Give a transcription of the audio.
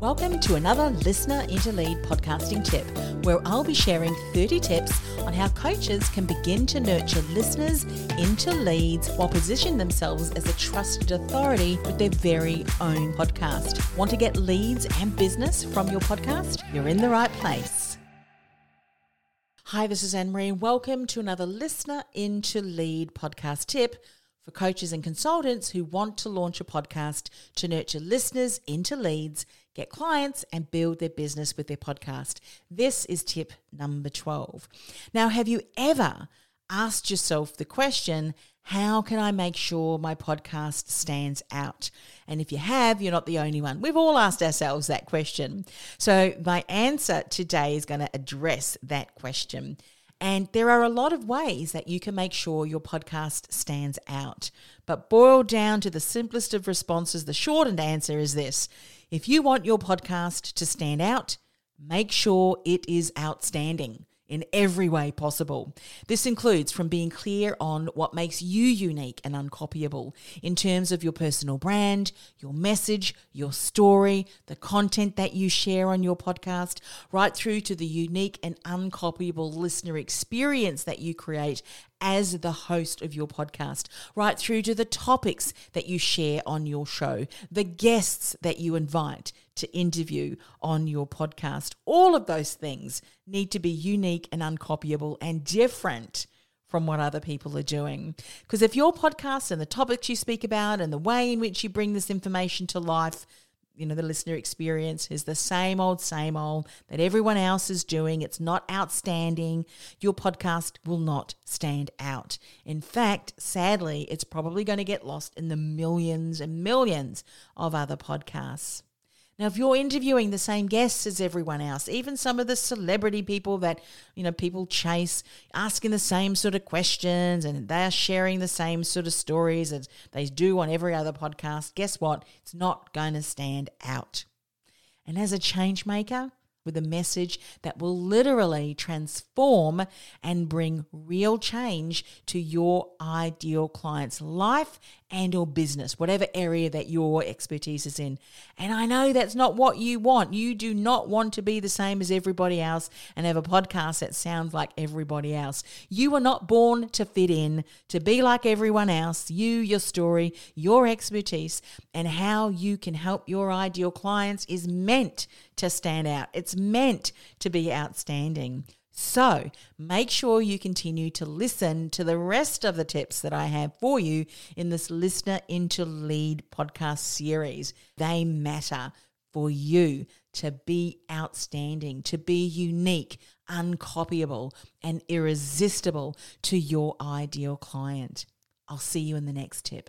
Welcome to another Listener into Lead podcasting tip, where I'll be sharing 30 tips on how coaches can begin to nurture listeners into leads while positioning themselves as a trusted authority with their very own podcast. Want to get leads and business from your podcast? You're in the right place. Hi, this is Annemarie. Welcome to another Listener into Lead podcast tip for coaches and consultants who want to launch a podcast to nurture listeners into leads get clients, and build their business with their podcast. This is tip number 12. Now, have you ever asked yourself the question, how can I make sure my podcast stands out? And if you have, you're not the only one. We've all asked ourselves that question. So, my answer today is going to address that question. And there are a lot of ways that you can make sure your podcast stands out. But boiled down to the simplest of responses, the shortened answer is this if you want your podcast to stand out, make sure it is outstanding in every way possible. This includes from being clear on what makes you unique and uncopyable in terms of your personal brand, your message, your story, the content that you share on your podcast, right through to the unique and uncopyable listener experience that you create as the host of your podcast, right through to the topics that you share on your show, the guests that you invite to interview on your podcast. All of those things need to be unique and uncopyable and different from what other people are doing. Because if your podcast and the topics you speak about and the way in which you bring this information to life you know the listener experience is the same old same old that everyone else is doing. It's not outstanding. Your podcast will not stand out. In fact sadly it's probably going to get lost in the millions and millions of other podcasts now, if you're interviewing the same guests as everyone else, even some of the celebrity people that, you know, people chase, asking the same sort of questions and they're sharing the same sort of stories as they do on every other podcast, guess what? It's not going to stand out. And as a change maker, with a message that will literally transform and bring real change to your ideal client's life and or business, whatever area that your expertise is in. And I know that's not what you want. You do not want to be the same as everybody else and have a podcast that sounds like everybody else. You were not born to fit in, to be like everyone else. You, your story, your expertise, and how you can help your ideal clients is meant to stand out. It's meant to be outstanding. So make sure you continue to listen to the rest of the tips that I have for you in this Listener into Lead podcast series. They matter for you to be outstanding, to be unique, uncopyable, and irresistible to your ideal client. I'll see you in the next tip.